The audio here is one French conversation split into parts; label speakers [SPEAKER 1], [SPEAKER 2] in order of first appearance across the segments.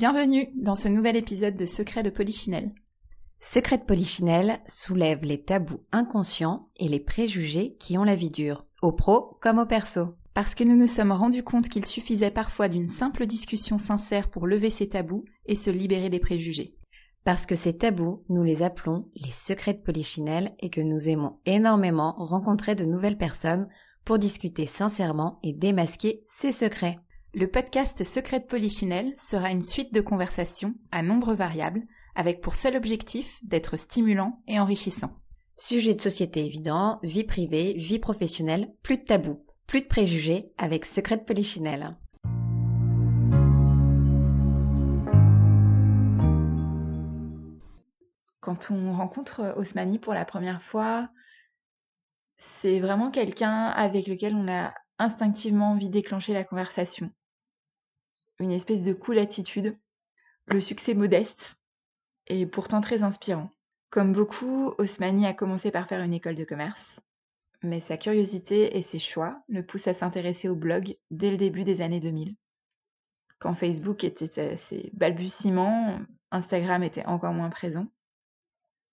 [SPEAKER 1] Bienvenue dans ce nouvel épisode de Secret de Polichinelle.
[SPEAKER 2] Secret de Polichinelle soulève les tabous inconscients et les préjugés qui ont la vie dure, au pro comme au perso.
[SPEAKER 1] Parce que nous nous sommes rendus compte qu'il suffisait parfois d'une simple discussion sincère pour lever ces tabous et se libérer des préjugés.
[SPEAKER 2] Parce que ces tabous, nous les appelons les secrets de Polichinelle et que nous aimons énormément rencontrer de nouvelles personnes pour discuter sincèrement et démasquer ces secrets.
[SPEAKER 1] Le podcast Secret de Polichinelle sera une suite de conversations à nombre variables avec pour seul objectif d'être stimulant et enrichissant.
[SPEAKER 2] Sujet de société évident, vie privée, vie professionnelle, plus de tabous, plus de préjugés avec Secret de Polichinelle.
[SPEAKER 1] Quand on rencontre Osmani pour la première fois, c'est vraiment quelqu'un avec lequel on a instinctivement envie de déclencher la conversation. Une espèce de cool attitude, le succès modeste et pourtant très inspirant. Comme beaucoup, Osmani a commencé par faire une école de commerce, mais sa curiosité et ses choix le poussent à s'intéresser au blog dès le début des années 2000. Quand Facebook était à ses balbutiements, Instagram était encore moins présent.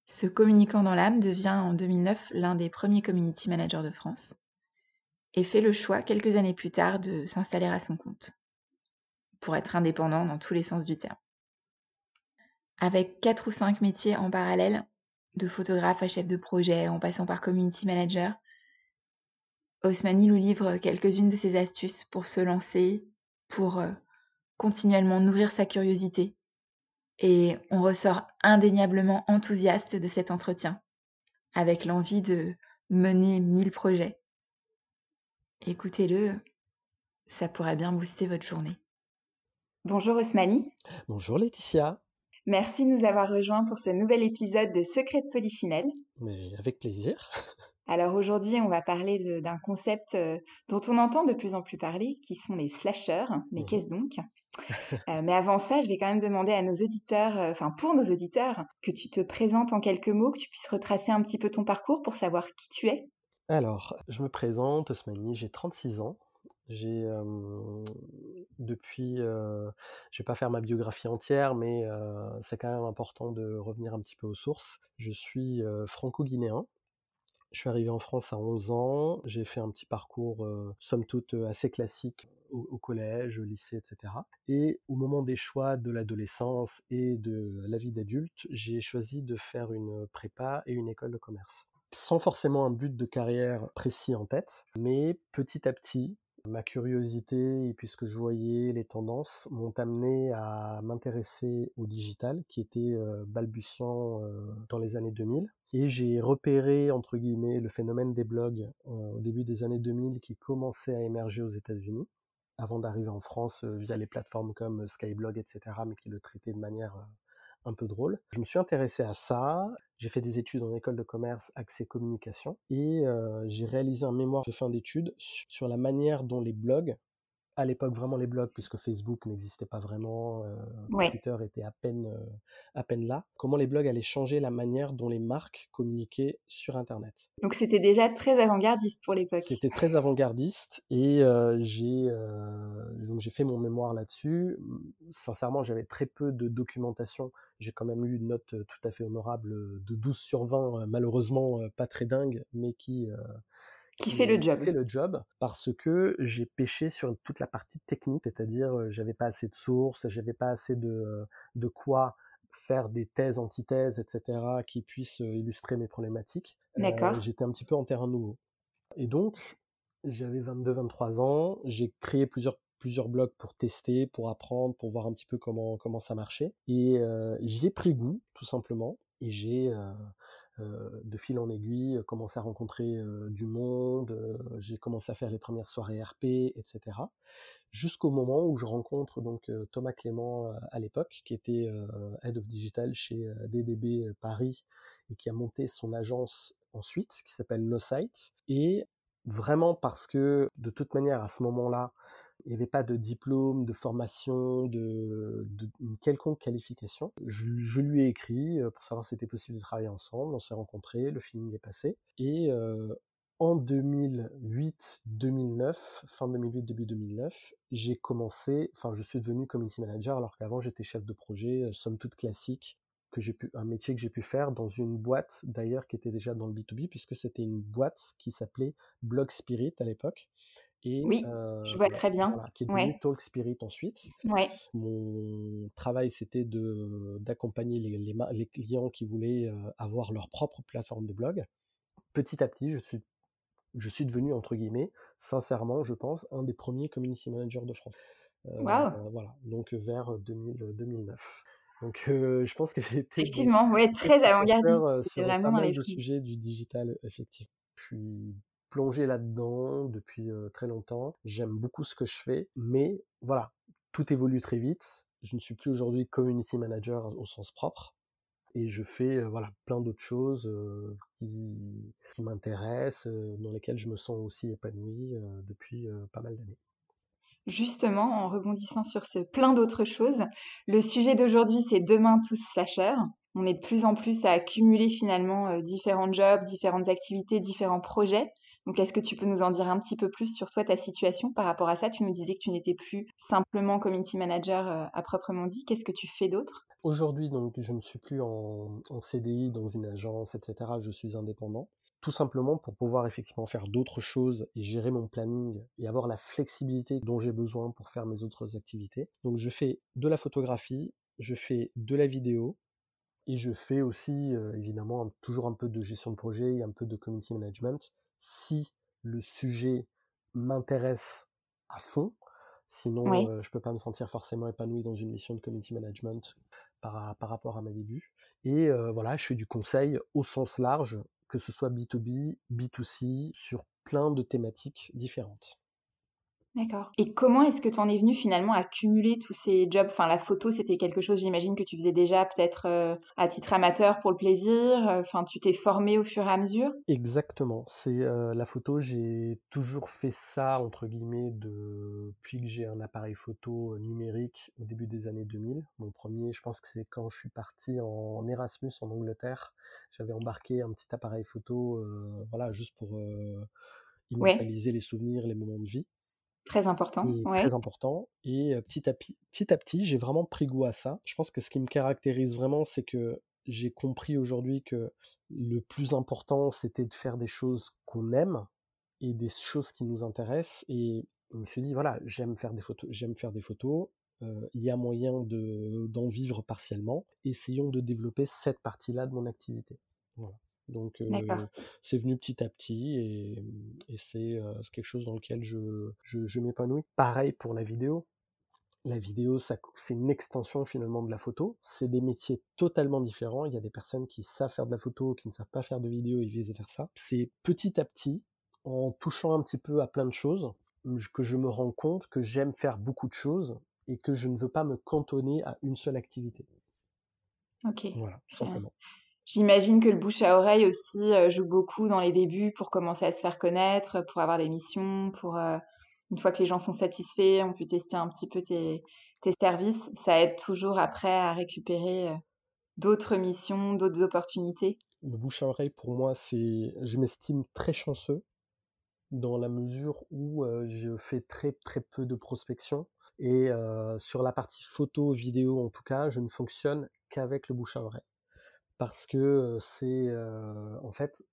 [SPEAKER 1] Ce communicant dans l'âme devient en 2009 l'un des premiers community managers de France et fait le choix quelques années plus tard de s'installer à son compte pour être indépendant dans tous les sens du terme. Avec quatre ou cinq métiers en parallèle, de photographe à chef de projet en passant par community manager, Osmani nous livre quelques-unes de ses astuces pour se lancer, pour euh, continuellement nourrir sa curiosité et on ressort indéniablement enthousiaste de cet entretien, avec l'envie de mener mille projets. Écoutez-le, ça pourrait bien booster votre journée. Bonjour Osmani.
[SPEAKER 3] Bonjour Laetitia.
[SPEAKER 1] Merci de nous avoir rejoints pour ce nouvel épisode de Secret de Polichinelle.
[SPEAKER 3] Mais avec plaisir.
[SPEAKER 1] Alors aujourd'hui, on va parler d'un concept euh, dont on entend de plus en plus parler, qui sont les slashers. Mais mmh qu'est-ce donc euh, mais avant ça, je vais quand même demander à nos auditeurs, euh, enfin pour nos auditeurs, que tu te présentes en quelques mots, que tu puisses retracer un petit peu ton parcours pour savoir qui tu es.
[SPEAKER 3] Alors, je me présente, Osmani, j'ai 36 ans. J'ai depuis, je ne vais pas faire ma biographie entière, mais c'est quand même important de revenir un petit peu aux sources. Je suis franco-guinéen. Je suis arrivé en France à 11 ans. J'ai fait un petit parcours, somme toute, assez classique au, collège, au lycée, etc. Et au moment des choix de l'adolescence et de la vie d'adulte, j'ai choisi de faire une prépa et une école de commerce. Sans forcément un but de carrière précis en tête, mais petit à petit, ma curiosité et puis ce que je voyais, les tendances m'ont amené à m'intéresser au digital qui était balbutiant dans les années 2000. Et j'ai repéré, entre guillemets, le phénomène des blogs au début des années 2000 qui commençait à émerger aux États-Unis avant d'arriver en France via les plateformes comme Skyblog, etc., mais qui le traitaient de manière un peu drôle. Je me suis intéressé à ça, j'ai fait des études en école de commerce accès communication et j'ai réalisé un mémoire de fin d'études sur la manière dont les blogs à l'époque vraiment les blogs, puisque Facebook n'existait pas vraiment, euh, Twitter était à peine, euh, à peine là. Comment les blogs allaient changer la manière dont les marques communiquaient sur Internet.
[SPEAKER 1] Donc c'était déjà très avant-gardiste pour l'époque.
[SPEAKER 3] C'était très avant-gardiste et euh, j'ai donc j'ai fait mon mémoire là-dessus. Sincèrement, j'avais très peu de documentation. J'ai quand même eu une note tout à fait honorable de 12 sur 20, malheureusement pas très dingue, mais qui
[SPEAKER 1] qui fait le job.
[SPEAKER 3] fait le job parce que j'ai pêché sur toute la partie technique, c'est-à-dire j'avais pas assez de sources, j'avais pas assez de, de quoi faire des thèses, antithèses, etc., qui puissent illustrer mes problématiques.
[SPEAKER 1] D'accord.
[SPEAKER 3] J'étais un petit peu en terrain nouveau. Et donc, j'avais 22-23 ans, j'ai créé plusieurs plusieurs blogs pour tester, pour apprendre, pour voir un petit peu comment, comment ça marchait. Et j'y ai pris goût, tout simplement. Et j'ai euh, de fil en aiguille, euh, commencé à rencontrer euh, du monde, j'ai commencé à faire les premières soirées RP, etc. Jusqu'au moment où je rencontre donc Thomas Clément à l'époque, qui était Head of Digital chez DDB Paris et qui a monté son agence ensuite, qui s'appelle NoSite. Et vraiment parce que de toute manière, à ce moment-là, il n'y avait pas de diplôme, de formation, de, une quelconque qualification. Je, lui ai écrit pour savoir si c'était possible de travailler ensemble. On s'est rencontrés, le feeling est passé. Et en 2008-2009, fin 2008, début 2009, j'ai commencé, enfin, je suis devenu community manager alors qu'avant j'étais chef de projet, euh, somme toute classique, que j'ai pu, un métier que j'ai pu faire dans une boîte d'ailleurs qui était déjà dans le B2B puisque c'était une boîte qui s'appelait Blog Spirit à l'époque.
[SPEAKER 1] Et, oui, je vois très bien.
[SPEAKER 3] qui est devenu Talk Spirit ensuite.
[SPEAKER 1] Ouais.
[SPEAKER 3] Mon travail, c'était de, d'accompagner les, les, les, clients qui voulaient avoir leur propre plateforme de blog. Petit à petit, je suis je suis devenu, entre guillemets, sincèrement, je pense, un des premiers community managers de France.
[SPEAKER 1] Euh, wow.
[SPEAKER 3] voilà, donc vers 2000, 2009. Donc je pense que j'ai été
[SPEAKER 1] effectivement, ouais, très avant-gardiste.
[SPEAKER 3] sur vraiment pas mal de sujets du digital, effectivement. Je suis plongé là-dedans depuis très longtemps. J'aime beaucoup ce que je fais, mais voilà, tout évolue très vite. Je ne suis plus aujourd'hui community manager au sens propre et je fais voilà plein d'autres choses qui, qui m'intéressent, dans lesquelles je me sens aussi épanoui depuis pas mal d'années.
[SPEAKER 1] Justement, en rebondissant sur ce plein d'autres choses, le sujet d'aujourd'hui c'est demain tous slashers. On est de plus en plus à accumuler finalement différents jobs, différentes activités, différents projets. Donc, est-ce que tu peux nous en dire un petit peu plus sur toi, ta situation par rapport à ça? Tu nous disais que tu n'étais plus simplement community manager à proprement dit. Qu'est-ce que tu fais d'autre?
[SPEAKER 3] Aujourd'hui, donc, je ne suis plus en, CDI dans une agence, etc. Je suis indépendant. Tout simplement pour pouvoir effectivement faire d'autres choses et gérer mon planning et avoir la flexibilité dont j'ai besoin pour faire mes autres activités. Donc, je fais de la photographie, je fais de la vidéo, et je fais aussi, euh, évidemment, toujours un peu de gestion de projet et un peu de community management. Si le sujet m'intéresse à fond, sinon euh, je ne peux pas me sentir forcément épanoui dans une mission de community management par, rapport à mes débuts. Et voilà, je fais du conseil au sens large, que ce soit B2B, B2C, sur plein de thématiques différentes.
[SPEAKER 1] D'accord. Et comment est-ce que tu en es venu finalement à cumuler tous ces jobs? Enfin, la photo, c'était quelque chose, j'imagine, que tu faisais déjà peut-être euh, à titre amateur pour le plaisir. Euh, enfin, tu t'es formé au fur et à mesure?
[SPEAKER 3] Exactement. C'est euh, la photo, j'ai toujours fait ça, entre guillemets, depuis que j'ai un appareil photo numérique au début des années 2000. Mon premier, je pense que c'est quand je suis parti en Erasmus en Angleterre. J'avais embarqué un petit appareil photo, voilà, juste pour immortaliser les souvenirs, les moments de vie.
[SPEAKER 1] Très important.
[SPEAKER 3] Très important. Et petit à petit, petit, à petit j'ai vraiment pris goût à ça. Je pense que ce qui me caractérise vraiment, c'est que j'ai compris aujourd'hui que le plus important, c'était de faire des choses qu'on aime et des choses qui nous intéressent. Et je me suis dit, voilà, j'aime faire des photos, j'aime faire des photos. Il y a moyen de, d'en vivre partiellement. Essayons de développer cette partie-là de mon activité. Voilà. Donc c'est venu petit à petit et, c'est quelque chose dans lequel je, je, m'épanouis. Pareil pour la vidéo. La vidéo, c'est une extension finalement de la photo. C'est des métiers totalement différents. Il y a des personnes qui savent faire de la photo, qui ne savent pas faire de vidéo et vice versa. C'est petit à petit, en touchant un petit peu à plein de choses, que je me rends compte que j'aime faire beaucoup de choses et que je ne veux pas me cantonner à une seule activité.
[SPEAKER 1] Ok.
[SPEAKER 3] Voilà, tout simplement.
[SPEAKER 1] J'imagine que le bouche à oreille aussi euh, joue beaucoup dans les débuts pour commencer à se faire connaître, pour avoir des missions, pour euh, une fois que les gens sont satisfaits, on peut tester un petit peu tes, services. Ça aide toujours après à récupérer euh, d'autres missions, d'autres opportunités.
[SPEAKER 3] Le bouche à oreille, pour moi, c'est, je m'estime très chanceux dans la mesure où je fais très très peu de prospection et sur la partie photo, vidéo en tout cas, je ne fonctionne qu'avec le bouche à oreille parce que c'est en fait,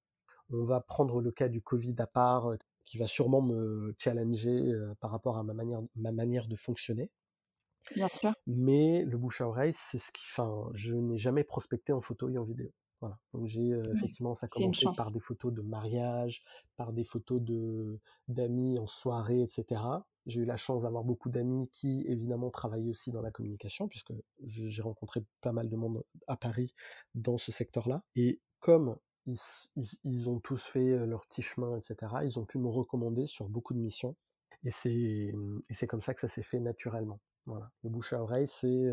[SPEAKER 3] on va prendre le cas du Covid à part, qui va sûrement me challenger par rapport à ma manière, ma manière de fonctionner.
[SPEAKER 1] Bien sûr.
[SPEAKER 3] Mais le bouche à oreille, c'est ce qui, enfin, je n'ai jamais prospecté en photo et en vidéo. Voilà. Donc j'ai effectivement ça a commencé par des photos de mariage, par des photos de d'amis en soirée, etc. J'ai eu la chance d'avoir beaucoup d'amis qui, évidemment, travaillaient aussi dans la communication, puisque j'ai rencontré pas mal de monde à Paris dans ce secteur-là. Et comme ils, ont tous fait leur petit chemin, etc., ils ont pu me recommander sur beaucoup de missions. Et c'est comme ça que ça s'est fait naturellement. Voilà. Le bouche à oreille, c'est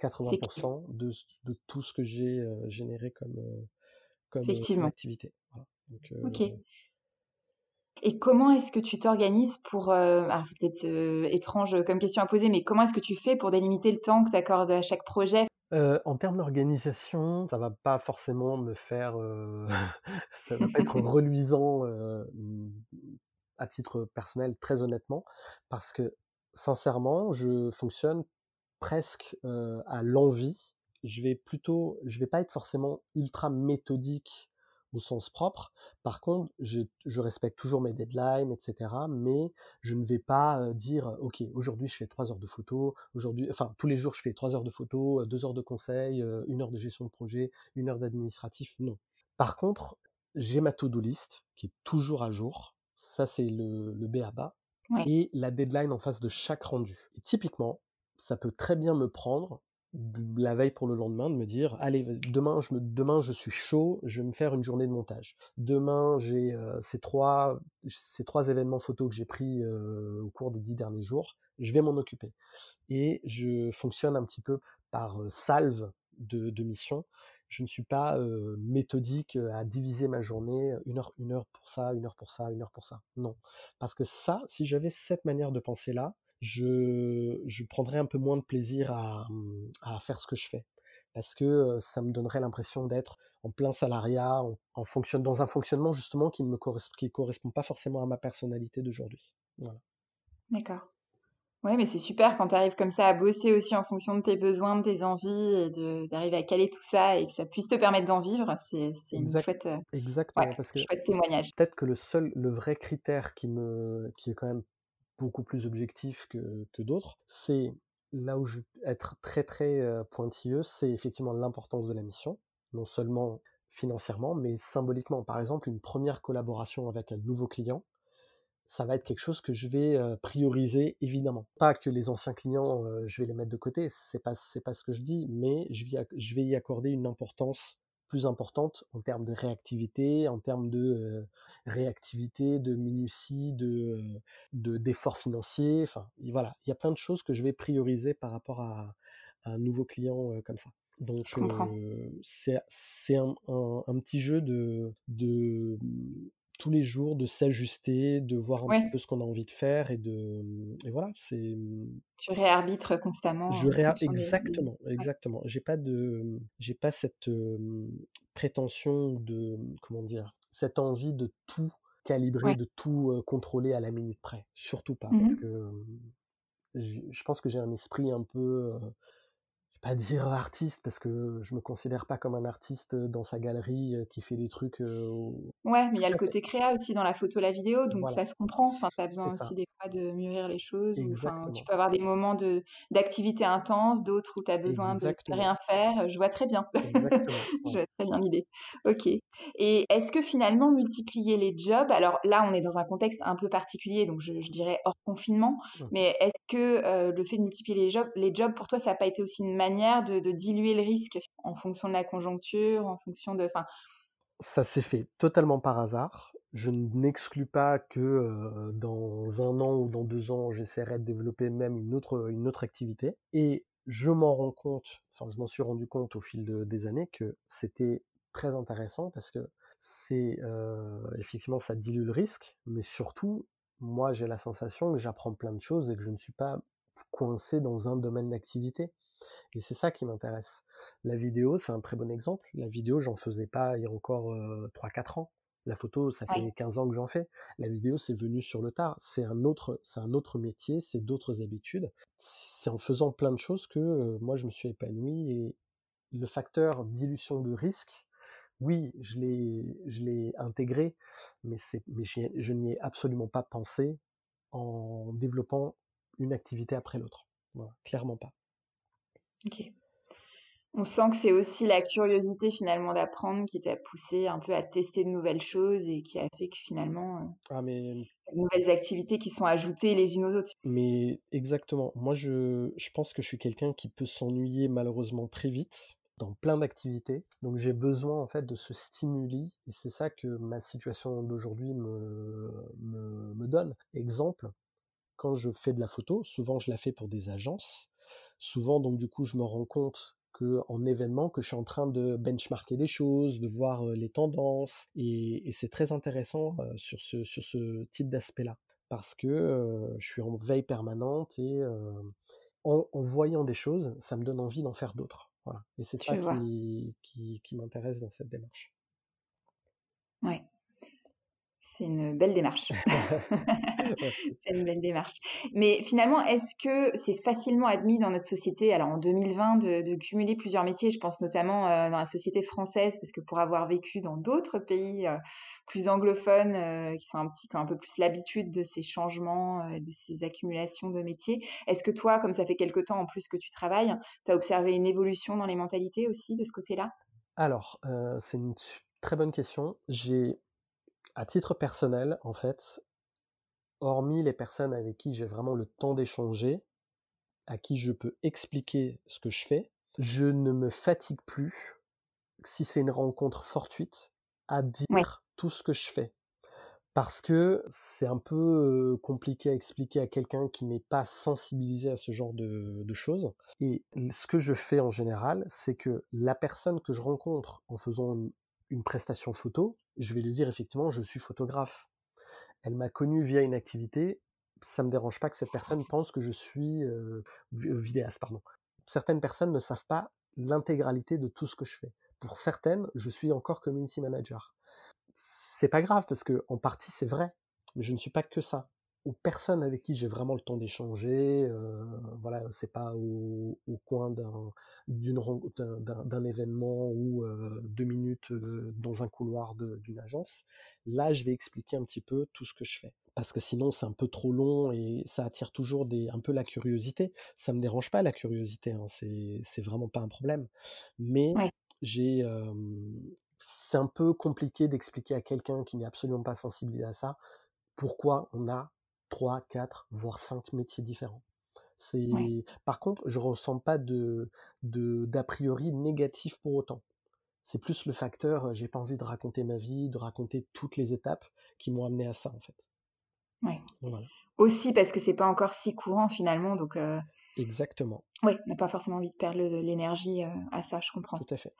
[SPEAKER 3] 80% de, de, tout ce que j'ai généré comme, comme, activité.
[SPEAKER 1] ok. Et comment est-ce que tu t'organises pour, euh, alors c'est peut-être euh, étrange comme question à poser, mais comment est-ce que tu fais pour délimiter le temps que tu accordes à chaque projet?
[SPEAKER 3] Heu, en termes d'organisation, ça va pas forcément me faire, ça va pas être reluisant, à titre personnel, très honnêtement, parce que sincèrement, je fonctionne presque, à l'envie. Je vais plutôt je vais pas être forcément ultra méthodique au sens propre. Par contre, je je respecte toujours mes deadlines et cetera, mais je ne vais pas, dire: «OK, aujourd'hui je fais 3 heures de photo, aujourd'hui» enfin, tous les jours je fais 3 heures de photo, heu, 2 heures de conseil, 1 heure de gestion de projet, 1 heure d'administratif, non. Par contre, j'ai ma to-do list qui est toujours à jour. Ça, c'est le le b.a-ba
[SPEAKER 1] Ouais.
[SPEAKER 3] et la deadline en face de chaque rendu. Et typiquement, ça peut très bien me prendre la veille pour le lendemain de me dire: «Allez, demain je me demain je suis chaud, je vais me faire une journée de montage. Demain j'ai, heu, ces 3 ces 3 événements photos que j'ai pris, heu, au cours des 10 derniers jours, je vais m'en occuper» et je fonctionne un petit peu par, heu, salve de de missions. Je ne suis pas, méthodique, à diviser ma journée, 1 heure 1 heure pour ça, 1 heure pour ça, 1 heure pour ça. Non. Parce que ça, si j'avais cette manière de penser-là, je je prendrais un peu moins de plaisir à, à faire ce que je fais. Parce que, ça me donnerait l'impression d'être en plein salariat, en en fonction dans un fonctionnement justement qui ne me corres qui correspond pas forcément à ma personnalité d'aujourd'hui. Voilà.
[SPEAKER 1] D'accord. Ouais, mais c'est super quand tu arrives comme ça à bosser aussi en fonction de tes besoins, de tes envies et d'arriver à caler tout ça et que ça puisse te permettre d'en vivre, c'est une chouette,
[SPEAKER 3] exactement,
[SPEAKER 1] ouais,
[SPEAKER 3] parce que
[SPEAKER 1] chouette témoignage.
[SPEAKER 3] peut-être que le seul le vrai critère qui me qui est quand même beaucoup plus objectif que que d'autres, c'est là où je vais être très, très, heu, pointilleux, c'est effectivement l'importance de la mission. Non seulement financièrement, mais symboliquement. Par exemple, une 1re collaboration avec un nouveau client, ça va être quelque chose que je vais, heu, prioriser évidemment. Pas que les anciens clients, heu, je vais les mettre de côté, c'est pas c'est pas ce que je dis, mais je vais je vais y accorder une importance plus importante en termes de réactivité, en termes de, heu, réactivité, de minutie, de, de d'efforts financiers, enfin, voilà. Il y a plein de choses que je vais prioriser par rapport à à un nouveau client, heu, comme ça. Donc, c'est c'est un un un petit jeu de de, tous les jours, de s'ajuster, de voir un petit
[SPEAKER 1] Ouais.
[SPEAKER 3] peu ce qu'on a envie de faire et de, mmh et voilà, c'est, mmh
[SPEAKER 1] Tu réarbitres constamment
[SPEAKER 3] je réa
[SPEAKER 1] des
[SPEAKER 3] exactement,
[SPEAKER 1] ouais.
[SPEAKER 3] exactement. J'ai pas de, mmh, j'ai pas cette, hem, prétention de, mmh, comment dire? Cette envie de tout calibrer,
[SPEAKER 1] Ouais.
[SPEAKER 3] de tout, contrôler à la minute près. Surtout pas,
[SPEAKER 1] Mmh
[SPEAKER 3] parce que, mmh, je pense que j'ai un esprit un peu, pas dire artiste parce que je me considère pas comme un artiste, heu, dans sa galerie, heu, qui fait des trucs, au
[SPEAKER 1] Ouais, mais il y a le côté créa aussi dans la photo, la vidéo, donc
[SPEAKER 3] Voilà.
[SPEAKER 1] ça se comprend. Enfin, tu as besoin aussi des fois de mûrir les choses enfin, tu peux avoir des moments de d'activité intense, d'autres où tu as besoin de rien faire, je vois très bien.
[SPEAKER 3] Exactement,
[SPEAKER 1] Je vois très bien l'idée. OK et est-ce que finalement multiplier les jobs alors là, on est dans un contexte un peu particulier, donc je je dirais hors confinement,
[SPEAKER 3] Mmh mh.
[SPEAKER 1] mais est-ce que, heu, le fait de multiplier les jobs les jobs pour toi, ça a pas été aussi une manière de diluer le risque en fonction de la conjoncture, en fonction de
[SPEAKER 3] Ça s'est fait totalement par hasard. Je n'exclus pas que, dans 1 an ou dans 2 ans, j'essaierai de développer même une autre, une autre activité et je m'en rends compte, enfin, je m'en suis rendu compte au fil de des années que c'était très intéressant parce que c'est, effectivement, ça dilue le risque, mais surtout, moi, j'ai la sensation que j'apprends plein de choses et que je ne suis pas coincé dans un domaine d'activité et c'est ça qui m'intéresse. La vidéo, c'est un très bon exemple. La vidéo, j'en faisais pas il y a encore, heu, 3-4 ans. La photo, ça
[SPEAKER 1] Ouais.
[SPEAKER 3] fait 15 ans que j'en fais. La vidéo, c'est venu sur le tard. C'est un autre c'est un autre métier, c'est d'autres habitudes. C'est en faisant plein de choses que, moi, je me suis épanoui et le facteur dilution de risque, oui, je l'ai je l'ai intégré, mais c'est mais je n'y ai absolument pas pensé en développant une activité après l'autre. Voilà, clairement pas.
[SPEAKER 1] OK. On sent que c'est aussi la curiosité finalement d'apprendre qui t'a poussé un peu à tester de nouvelles choses et qui a fait que finalement, heu,
[SPEAKER 3] Ah mais
[SPEAKER 1] nouvelles activités qui sont ajoutées les unes aux autres.
[SPEAKER 3] mais exactement. Moi, je je pense que je suis quelqu'un qui peut s'ennuyer malheureusement très vite dans plein d'activités, donc j'ai besoin en fait de ce stimuli et c'est ça que ma situation d'aujourd'hui me me me donne. Exemple, quand je fais de la photo, souvent je la fais pour des agences. Souvent donc du coup, je me rends compte qu'en événement, que je suis en train de benchmarker des choses, de voir, les tendances et et c'est très intéressant, sur ce sur ce type d'aspect-là. Parce que, je suis en veille permanente et en en voyant des choses, ça me donne envie d'en faire d'autres. Voilà. Et c'est ça qui, qui, qui m'intéresse dans cette démarche.
[SPEAKER 1] Ouais. C'est une belle démarche. c'est une belle démarche. Mais finalement, est-ce que c'est facilement admis dans notre société, alors en 2020, de, cumuler plusieurs métiers? Je pense notamment euh, dans la société française, parce que pour avoir vécu dans d'autres pays euh, plus anglophones, euh, qui sont un petit, qui ont un peu plus l'habitude de ces changements, de ces accumulations de métiers, est-ce que toi, comme ça fait quelque temps en plus que tu travailles, tu as observé une évolution dans les mentalités aussi de ce côté-là?
[SPEAKER 3] Alors, c'est une très bonne question. J'ai à titre personnel, en fait, hormis les personnes avec qui j'ai vraiment le temps d'échanger, à qui je peux expliquer ce que je fais, je ne me fatigue plus, si c'est une rencontre fortuite, à dire tout ce que je fais. Parce que c'est un peu compliqué à expliquer à quelqu'un qui n'est pas sensibilisé à ce genre de, de, choses. Et ce que je fais en général, c'est que la personne que je rencontre en faisant prestation photo, je vais lui dire effectivement, je suis photographe. Elle m'a connu via une activité, ça me dérange pas que cette personne pense que je suis euh, vidéaste. Pardon. Certaines personnes ne savent pas l'intégralité de tout ce que je fais. Pour certaines, je suis encore community manager. C'est pas grave parce que en partie c'est vrai, mais je ne suis pas que ça aux personnes avec qui j'ai vraiment le temps d'échanger. Euh, voilà, c'est pas au, coin d'un, événement ou euh, deux minutes euh, dans un couloir d'une agence. Là, je vais expliquer un petit peu tout ce que je fais. Parce que sinon, c'est un peu trop long et ça attire toujours des, un peu la curiosité. Ça me dérange pas la curiosité, hein, c'est, c'est vraiment pas un problème. Mais j'ai, c'est un peu compliqué d'expliquer à quelqu'un qui n'est absolument pas sensibilisé à ça pourquoi on a 3, 4, voire 5 métiers différents. C'est... Par contre, je ne ressens pas de, d'a priori négatif pour autant. C'est plus le facteur, j'ai pas envie de raconter ma vie, de raconter toutes les étapes qui m'ont amené à ça, en fait.
[SPEAKER 1] Oui. Aussi parce que c'est pas encore si courant finalement, donc.
[SPEAKER 3] Exactement.
[SPEAKER 1] Oui, on n'a pas forcément envie de perdre l'énergie à ça, je comprends.
[SPEAKER 3] Tout à fait.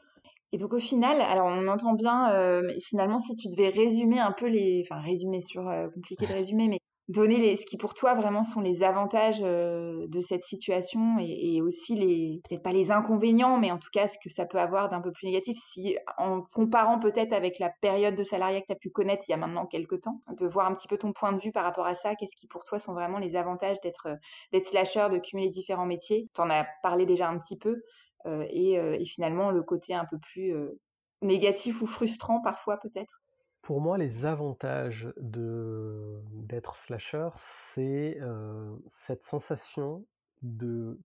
[SPEAKER 1] Et donc au final, alors on entend bien, finalement si tu devais résumer un peu les, enfin résumer sur compliqué de résumer, mais donner les, ce qui pour toi vraiment sont les avantages euh, de cette situation et, aussi les peut-être pas les inconvénients mais en tout cas ce que ça peut avoir d'un peu plus négatif. Si en comparant peut-être avec la période de salariat que tu as pu connaître il y a maintenant quelques temps de voir un petit peu ton point de vue par rapport à ça qu'est-ce qui pour toi sont vraiment les avantages d'être d'être slasher de cumuler différents métiers? Tu en as parlé déjà un petit peu euh, et, euh, et, finalement le côté un peu plus négatif ou frustrant parfois peut-être?
[SPEAKER 3] Pour moi, les avantages de d'être slasher, c'est cette sensation de.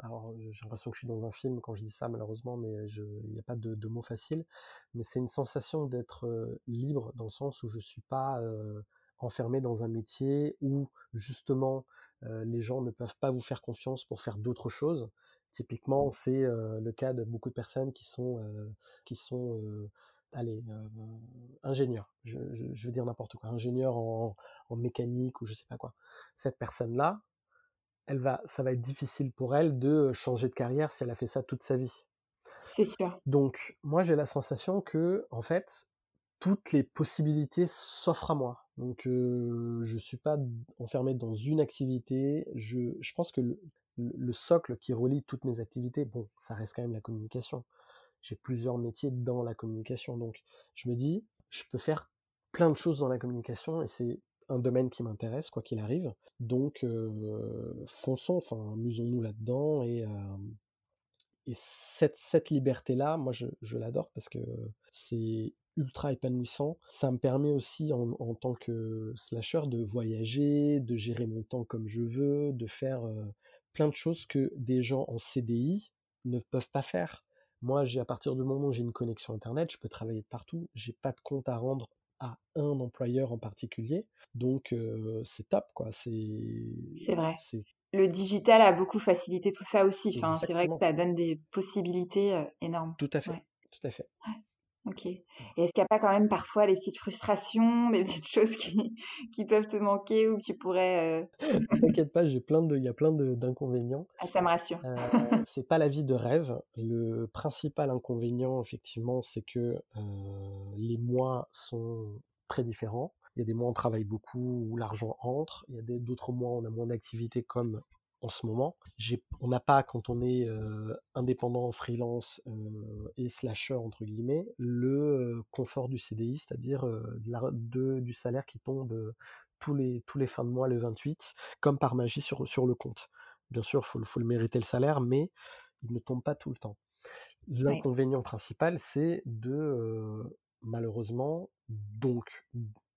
[SPEAKER 3] alors, j'ai l'impression que je suis dans un film quand je dis ça, malheureusement, mais il n'y a pas de, de mots faciles. Mais c'est une sensation d'être libre dans le sens où je suis pas enfermé dans un métier où justement les gens ne peuvent pas vous faire confiance pour faire d'autres choses. Typiquement, c'est le cas de beaucoup de personnes qui sont, qui sont allez, euh, ingénieur, je, veux dire n'importe quoi, ingénieur en, mécanique ou je sais pas quoi. Cette personne-là, elle va, ça va être difficile pour elle de changer de carrière si elle a fait ça toute sa vie.
[SPEAKER 1] C'est sûr.
[SPEAKER 3] Donc, moi, j'ai la sensation que, en fait, toutes les possibilités s'offrent à moi. Donc, euh, je suis pas enfermé dans une activité. Je, je pense que le, le, socle qui relie toutes mes activités, bon, ça reste quand même la communication j'ai plusieurs métiers dans la communication. Donc, je me dis, je peux faire plein de choses dans la communication et c'est un domaine qui m'intéresse, quoi qu'il arrive. Donc, euh, fonçons, enfin, amusons-nous là-dedans et, euh, et cette, cette liberté-là, moi, je, je l'adore parce que c'est ultra épanouissant. Ça me permet aussi, en, tant que slasher, de voyager, de gérer mon temps comme je veux, de faire euh, plein de choses que des gens en CDI ne peuvent pas faire. Moi, j'ai à partir du moment où j'ai une connexion internet, je peux travailler de partout. J'ai pas de compte à rendre à un employeur en particulier, donc c'est top, quoi.
[SPEAKER 1] C'est vrai. Le digital a beaucoup facilité tout ça aussi. Enfin, c'est vrai que ça donne des possibilités énormes.
[SPEAKER 3] Tout à fait. Tout à fait.
[SPEAKER 1] Ok. Et est-ce qu'il n'y a pas quand même parfois des petites frustrations, des petites choses qui, qui peuvent te manquer ou que tu pourrais.
[SPEAKER 3] Euh... T'inquiète pas, j'ai plein de, il y a plein d'inconvénients.
[SPEAKER 1] Ah, ça me rassure. Euh,
[SPEAKER 3] c'est pas la vie de rêve. Le principal inconvénient, effectivement, c'est que euh, les mois sont très différents. Il y a des mois où on travaille beaucoup, où l'argent entre. Il y a d'autres mois où on a moins d'activité, comme en ce moment. on n'a pas, quand on est indépendant, freelance et slasher, entre guillemets, le confort du CDI, c'est-à-dire du salaire qui tombe tous, les, tous les fins de mois le 28, comme par magie sur, sur le compte. Bien sûr, il faut, faut, le mériter le salaire, mais il ne tombe pas tout le temps. L'inconvénient principal, c'est de, malheureusement, donc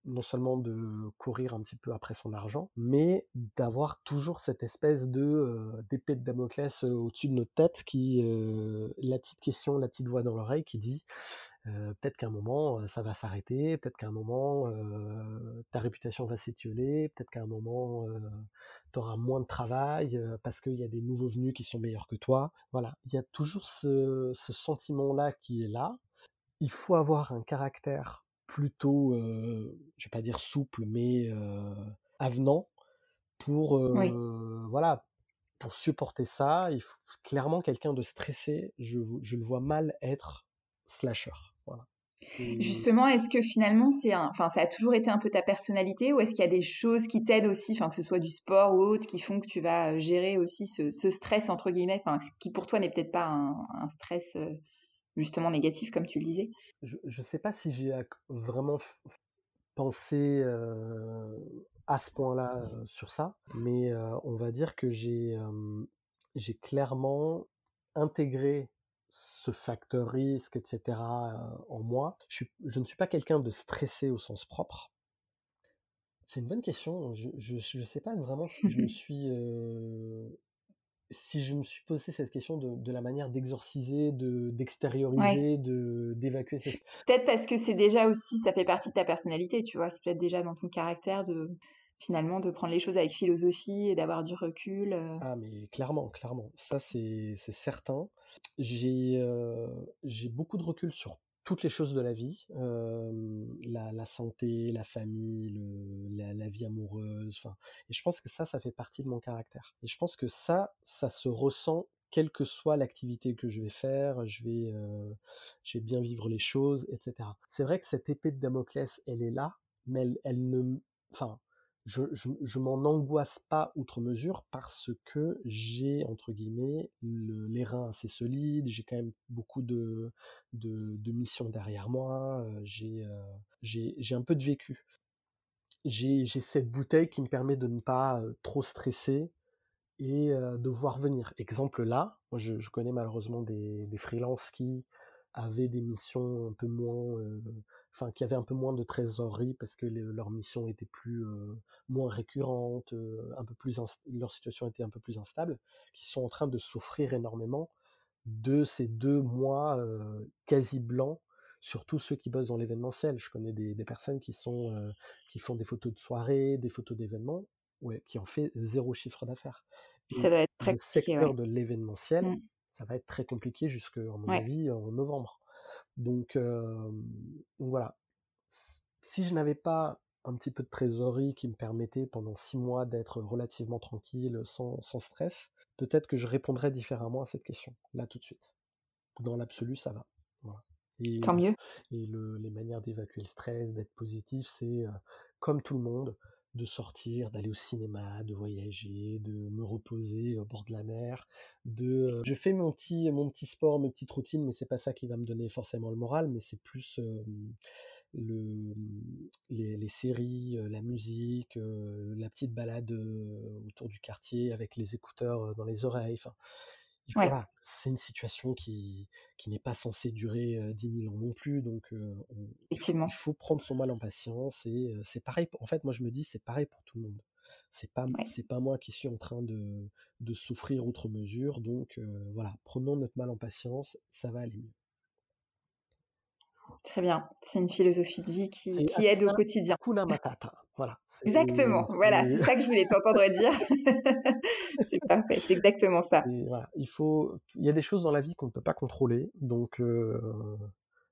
[SPEAKER 3] non seulement de courir un petit peu après son argent, mais d'avoir toujours cette espèce de d'épée de Damoclès au-dessus de notre tête qui la petite question, la petite voix dans l'oreille qui dit peut-être qu'à un moment ça va s'arrêter, peut-être qu'à un moment ta réputation va s'étioler, peut-être qu'à un moment tu auras moins de travail parce qu'il y a des nouveaux venus qui sont meilleurs que toi. Voilà, il y a toujours ce sentiment-là qui est là. Il faut avoir un caractère plutôt, euh, je vais pas dire souple, mais avenant pour, voilà, pour supporter ça. Il faut clairement quelqu'un de stressé. Je, je le vois mal être slasher. Voilà.
[SPEAKER 1] Justement, est-ce que finalement, c'est enfin, ça a toujours été un peu ta personnalité ou est-ce qu'il y a des choses qui t'aident aussi, enfin, que ce soit du sport ou autre, qui font que tu vas gérer aussi ce, stress, entre guillemets, qui pour toi n'est peut-être pas un, stress justement négatif, comme tu le disais?
[SPEAKER 3] Je ne sais pas si j'ai vraiment pensé à ce point-là sur ça, mais on va dire que j'ai j'ai clairement intégré ce facteur risque, etc. en moi. Je, je ne suis pas quelqu'un de stressé au sens propre. C'est une bonne question. Je ne sais pas vraiment si je me suis si je me suis posé cette question de, la manière d'exorciser, de, d'extérioriser, de, d'évacuer.
[SPEAKER 1] Peut-être parce que c'est déjà aussi, ça fait partie de ta personnalité, tu vois. C'est peut-être déjà dans ton caractère de finalement de prendre les choses avec philosophie et d'avoir du recul. Euh.
[SPEAKER 3] Ah mais clairement, clairement, ça c'est, c'est certain. J'ai, euh, j'ai beaucoup de recul sur toutes les choses de la vie, la, santé, la famille, la, vie amoureuse, et je pense que ça, ça fait partie de mon caractère. Et je pense que ça, ça se ressent quelle que soit l'activité que je vais faire, je vais, bien vivre les choses, etc. C'est vrai que cette épée de Damoclès, elle est là, mais elle, elle ne, enfin, je, je, m'en angoisse pas outre mesure parce que j'ai, entre guillemets, les reins assez solides, j'ai quand même beaucoup de, de, missions derrière moi, j'ai j'ai un peu de vécu. J'ai cette bouteille qui me permet de ne pas trop stresser et de voir venir. Exemple là, moi je, je connais malheureusement des, des freelances qui avaient des missions un peu moins enfin qui avaient un peu moins de trésorerie parce que leur mission était plus moins récurrente, un peu plus leur situation était un peu plus instable, qui sont en train de souffrir énormément de ces deux mois quasi blancs, surtout ceux qui bossent dans l'événementiel. Je connais des, personnes qui sont qui font des photos de soirée, des photos d'événements, ouais, qui ont fait zéro chiffre d'affaires.
[SPEAKER 1] Ça être très
[SPEAKER 3] le secteur de l'événementiel, mmh. ça va être très compliqué jusqu'à mon avis en novembre. Donc, voilà. Si je n'avais pas un petit peu de trésorerie qui me permettait pendant six mois d'être relativement tranquille, sans, stress, peut-être que je répondrais différemment à cette question, là tout de suite. Dans l'absolu, ça va.
[SPEAKER 1] Et, Tant mieux.
[SPEAKER 3] Et les manières d'évacuer le stress, d'être positif, c'est comme tout le monde, de sortir, d'aller au cinéma, de voyager, de me reposer au bord de la mer, de je fais mon petit sport, mes petites routines, mais c'est pas ça qui va me donner forcément le moral, mais c'est plus le les, séries, la musique, la petite balade autour du quartier avec les écouteurs dans les oreilles. Voilà, c'est une situation qui, qui n'est pas censée durer dix 10 000 ans non plus, donc il faut prendre son mal en patience et c'est pareil. En fait, moi je me dis c'est pareil pour tout le monde. C'est pas c'est pas moi qui suis en train de, de souffrir outre mesure, donc voilà, prenons notre mal en patience, ça va aller mieux.
[SPEAKER 1] Très bien, c'est une philosophie de vie qui, qui aide au quotidien.
[SPEAKER 3] Kuna Matata. Voilà.
[SPEAKER 1] Exactement, voilà, c'est ça que je voulais t'entendre dire. c'est parfait, c'est exactement ça.
[SPEAKER 3] il faut, il y a des choses dans la vie qu'on ne peut pas contrôler, donc euh,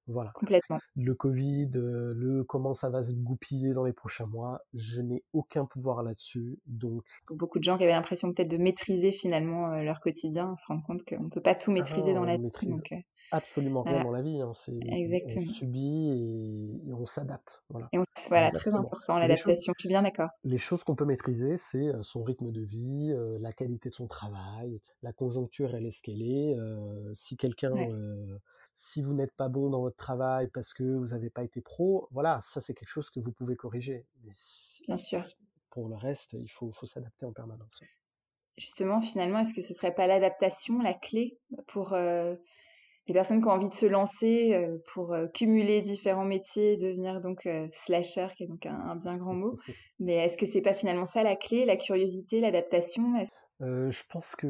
[SPEAKER 3] voilà.
[SPEAKER 1] Complètement.
[SPEAKER 3] Le Covid, euh, le comment ça va se goupiller dans les prochains mois, je n'ai aucun pouvoir là-dessus, donc.
[SPEAKER 1] beaucoup de gens qui avaient l'impression peut-être de maîtriser finalement euh, leur quotidien, se rendent compte qu'on ne peut pas tout maîtriser dans la vie. Donc,
[SPEAKER 3] absolument rien
[SPEAKER 1] Voilà.
[SPEAKER 3] dans la vie. hein, C'est, on
[SPEAKER 1] Exactement.
[SPEAKER 3] subit et, et on s'adapte. Voilà.
[SPEAKER 1] Et on- voilà, très important,
[SPEAKER 3] choses,
[SPEAKER 1] l'adaptation. Je suis bien d'accord.
[SPEAKER 3] les choses qu'on peut maîtriser, c'est euh, son rythme de vie, euh, la qualité de son travail, la conjoncture, elle est ce qu'elle est. euh, si quelqu'un,
[SPEAKER 1] Ouais.
[SPEAKER 3] euh, si vous n'êtes pas bon dans votre travail parce que vous n'avez pas été pro, voilà, ça c'est quelque chose que vous pouvez corriger. Mais
[SPEAKER 1] Bien sûr.
[SPEAKER 3] pour le reste, il faut, faut s'adapter en permanence.
[SPEAKER 1] Justement, finalement, est-ce que ce serait pas l'adaptation la clé pour des personnes qui ont envie de se lancer, euh, pour euh, cumuler différents métiers, devenir donc euh, slasher, qui est donc un, un bien grand mot. Mais est-ce que c'est pas finalement ça la clé, la curiosité, l'adaptation?
[SPEAKER 3] Je pense que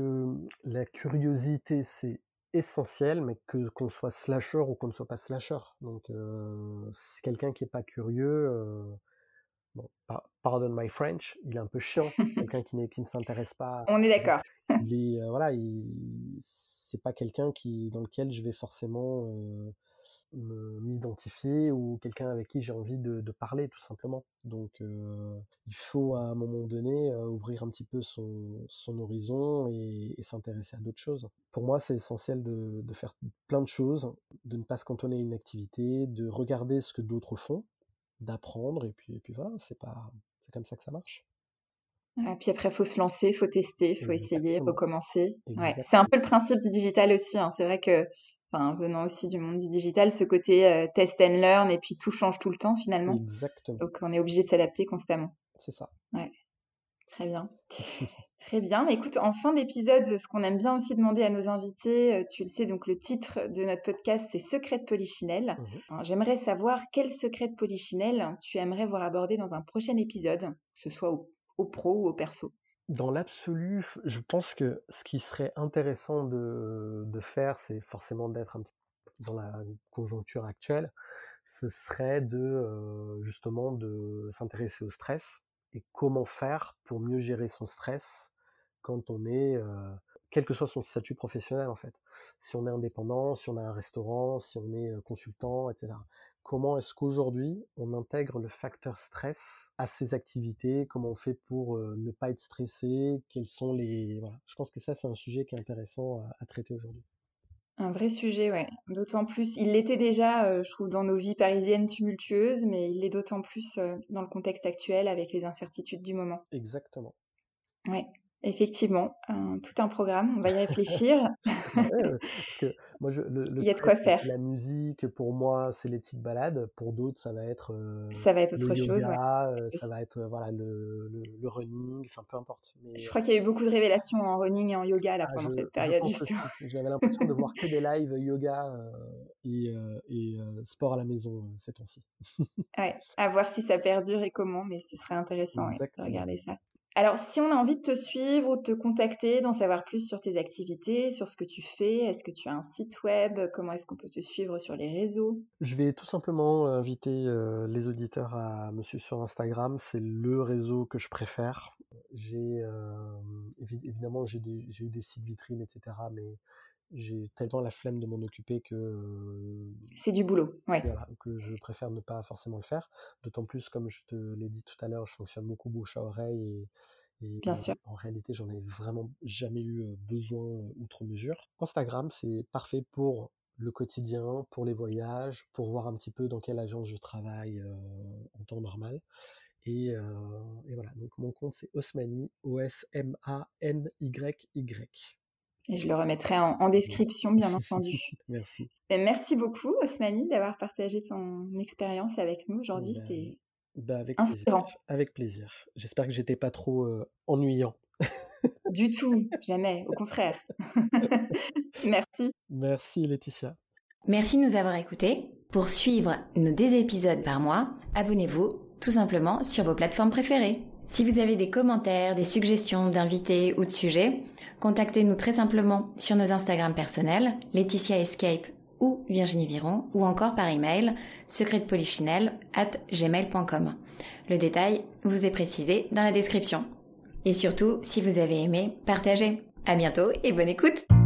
[SPEAKER 3] la curiosité, c'est essentiel, mais que qu'on soit slasher ou qu'on ne soit pas slasher. Donc, si quelqu'un qui est pas curieux, bon, par- pardon my French, il est un peu chiant. Quelqu'un qui, qui ne s'intéresse pas,
[SPEAKER 1] On est d'accord.
[SPEAKER 3] il est, voilà, il, c'est pas quelqu'un qui, dans lequel je vais forcément euh, m'identifier ou quelqu'un avec qui j'ai envie de, parler, tout simplement. Donc, euh, il faut à un moment donné euh, ouvrir un petit peu son, horizon et, s'intéresser à d'autres choses. Pour moi, c'est essentiel de, de faire plein de choses, de ne pas se cantonner à une activité, de regarder ce que d'autres font, d'apprendre, et puis, et puis voilà, c'est pas, c'est comme ça que ça marche.
[SPEAKER 1] Voilà, puis après, il faut se lancer, il faut tester, il faut essayer, recommencer. Ouais. C'est un peu le principe du digital aussi. hein. C'est vrai que, venant aussi du monde du digital, ce côté euh, test and learn et puis tout change tout le temps finalement.
[SPEAKER 3] Exactement,
[SPEAKER 1] Donc on est obligé de s'adapter constamment.
[SPEAKER 3] c'est ça.
[SPEAKER 1] Très bien. Très bien. Mais Écoute, en fin d'épisode, ce qu'on aime bien aussi demander à nos invités, euh, tu le sais, donc le titre de notre podcast, c'est Secret de Polichinelle.
[SPEAKER 3] Mhm.
[SPEAKER 1] Alors, J'aimerais savoir quel secret de Polichinelle tu aimerais voir abordé dans un prochain épisode, que ce soit au, pro ou au perso.
[SPEAKER 3] Dans l'absolu, je pense que ce qui serait intéressant de, de faire, c'est forcément d'être un petit dans la conjoncture actuelle, ce serait de euh, justement de s'intéresser au stress et comment faire pour mieux gérer son stress quand on est, euh, quel que soit son statut professionnel en fait. Si on est indépendant, si on a un restaurant, si on est euh, consultant, etc. Comment est-ce qu'aujourd'hui on intègre le facteur stress à ses activités Comment on fait pour euh, ne pas être stressé Quels sont les voilà. Je pense que ça c'est un sujet qui est intéressant à, à traiter aujourd'hui.
[SPEAKER 1] Un vrai sujet, ouais. D'autant plus, il l'était déjà, euh, je trouve, dans nos vies parisiennes tumultueuses, mais il l'est d'autant plus euh, dans le contexte actuel avec les incertitudes du moment.
[SPEAKER 3] Exactement.
[SPEAKER 1] Ouais, effectivement, un- tout un programme, on va y réfléchir.
[SPEAKER 3] Ouais, euh, parce que moi, je, le, le
[SPEAKER 1] Il y a de quoi faire.
[SPEAKER 3] la musique, pour moi, c'est les petites balades. Pour d'autres, ça va être euh,
[SPEAKER 1] Ça va être
[SPEAKER 3] le
[SPEAKER 1] autre chose, ouais.
[SPEAKER 3] yoga, euh,
[SPEAKER 1] Aussi.
[SPEAKER 3] ça va être euh, voilà le, le, le running, enfin peu importe. Mais
[SPEAKER 1] Je crois qu'il y a eu beaucoup de révélations en running et en yoga là
[SPEAKER 3] ah,
[SPEAKER 1] pendant
[SPEAKER 3] je,
[SPEAKER 1] cette période.
[SPEAKER 3] J'avais l'impression de voir que des lives yoga euh, et, euh, et euh, sport à la maison euh, ces temps-ci.
[SPEAKER 1] Ouais, à voir si ça perdure et comment, mais ce serait intéressant de regarder ça. Alors, si on a envie de te suivre ou de te contacter, d'en savoir plus sur tes activités, sur ce que tu fais, est-ce que tu as un site web? Comment est-ce qu'on peut te suivre sur les réseaux?
[SPEAKER 3] Je vais tout simplement euh, inviter euh, les auditeurs à me suivre sur Instagram. C'est le réseau que je préfère. J'ai euh, évi- évidemment j'ai eu des sites vitrines, etc. j'ai tellement la flemme de m'en occuper que euh,
[SPEAKER 1] C'est du boulot, ouais.
[SPEAKER 3] voilà, que je préfère ne pas forcément le faire. D'autant plus, comme je te l'ai dit tout à l'heure, je fonctionne beaucoup bouche à oreille et, et
[SPEAKER 1] Bien sûr.
[SPEAKER 3] en réalité, j'en ai vraiment jamais eu besoin outre mesure. Instagram, c'est parfait pour le quotidien, pour les voyages, pour voir un petit peu dans quelle agence je travaille euh, en temps normal. Et, euh, et voilà, donc mon compte c'est Osmani, O-S-M-A-N-Y-Y.
[SPEAKER 1] Et je le remettrai en, en description, bien entendu.
[SPEAKER 3] Merci.
[SPEAKER 1] Ben, merci beaucoup, Osmani, d'avoir partagé ton expérience avec nous aujourd'hui.
[SPEAKER 3] Ben,
[SPEAKER 1] C'était
[SPEAKER 3] bah, avec plaisir.
[SPEAKER 1] inspirant.
[SPEAKER 3] Avec plaisir. J'espère que j'étais pas trop euh, ennuyant.
[SPEAKER 1] Du tout, jamais, au contraire. Merci.
[SPEAKER 3] Merci Laetitia.
[SPEAKER 1] Merci de nous avoir écoutés. Pour suivre nos deux épisodes par mois, abonnez-vous tout simplement sur vos plateformes préférées. Si vous avez des commentaires, des suggestions d'invités ou de sujets, contactez-nous très simplement sur nos Instagram personnels, Laetitia Escape ou Virginie Viron, ou encore par email secretpolichinelle at gmail.com. Le détail vous est précisé dans la description. Et surtout, si vous avez aimé, partagez. À bientôt et bonne écoute!